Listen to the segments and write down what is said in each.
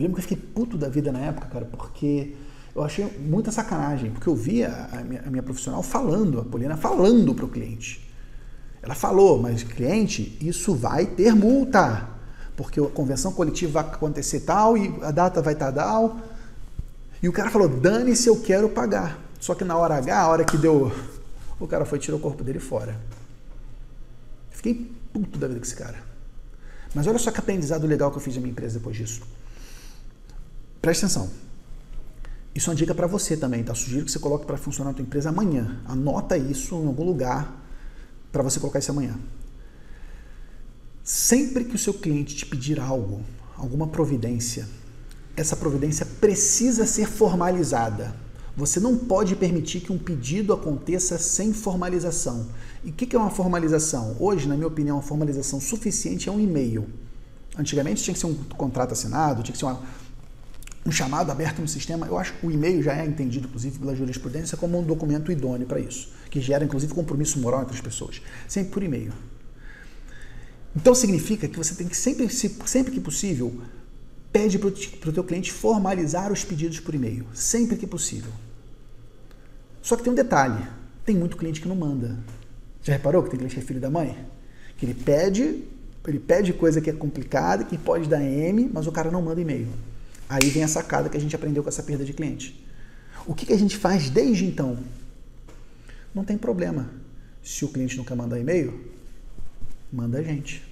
Eu lembro que eu fiquei puto da vida na época, cara, porque eu achei muita sacanagem, porque eu via a minha, a minha profissional falando, a Poliana falando para o cliente. Ela falou, mas cliente, isso vai ter multa, porque a convenção coletiva vai acontecer tal e a data vai estar tal. E o cara falou, dane-se, eu quero pagar. Só que na hora H, a hora que deu, o cara foi tirou o corpo dele fora. Fiquei puto da vida com esse cara. Mas olha só que aprendizado legal que eu fiz na minha empresa depois disso. Preste atenção. Isso é uma dica para você também, tá? Sugiro que você coloque para funcionar na tua empresa amanhã. Anota isso em algum lugar para você colocar isso amanhã. Sempre que o seu cliente te pedir algo, alguma providência, essa providência precisa ser formalizada. Você não pode permitir que um pedido aconteça sem formalização. E o que é uma formalização? Hoje, na minha opinião, uma formalização suficiente é um e-mail. Antigamente tinha que ser um contrato assinado, tinha que ser uma, um chamado aberto no sistema, eu acho que o e-mail já é entendido, inclusive, pela jurisprudência como um documento idôneo para isso, que gera, inclusive, compromisso moral entre as pessoas. Sempre por e-mail. Então significa que você tem que sempre, sempre que possível, pede para o teu cliente formalizar os pedidos por e-mail, sempre que possível. Só que tem um detalhe, tem muito cliente que não manda. Já reparou que tem cliente que é filho da mãe? Que ele pede, ele pede coisa que é complicada, que pode dar M, mas o cara não manda e-mail. Aí vem a sacada que a gente aprendeu com essa perda de cliente. O que, que a gente faz desde então? Não tem problema. Se o cliente não quer mandar e-mail, manda a gente.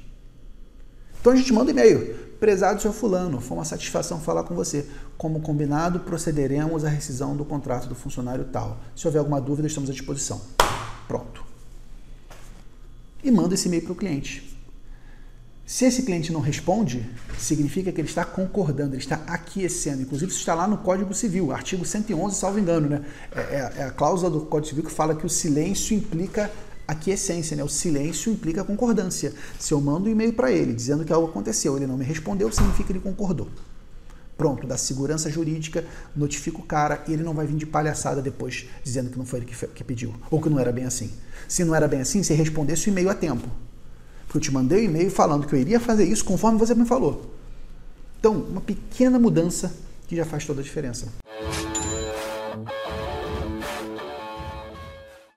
Então a gente manda e-mail. Prezado seu fulano, foi uma satisfação falar com você. Como combinado, procederemos à rescisão do contrato do funcionário tal. Se houver alguma dúvida, estamos à disposição. Pronto. E manda esse e-mail para o cliente. Se esse cliente não responde, significa que ele está concordando, ele está aquecendo. Inclusive, isso está lá no Código Civil, artigo 111, salvo engano, né? É, é, é a cláusula do Código Civil que fala que o silêncio implica aquiescência, né? O silêncio implica concordância. Se eu mando um e-mail para ele dizendo que algo aconteceu, ele não me respondeu, significa que ele concordou. Pronto, dá segurança jurídica, notifica o cara e ele não vai vir de palhaçada depois dizendo que não foi ele que, que pediu, ou que não era bem assim. Se não era bem assim, você respondesse o e-mail a tempo. Porque eu te mandei um e-mail falando que eu iria fazer isso conforme você me falou. Então, uma pequena mudança que já faz toda a diferença.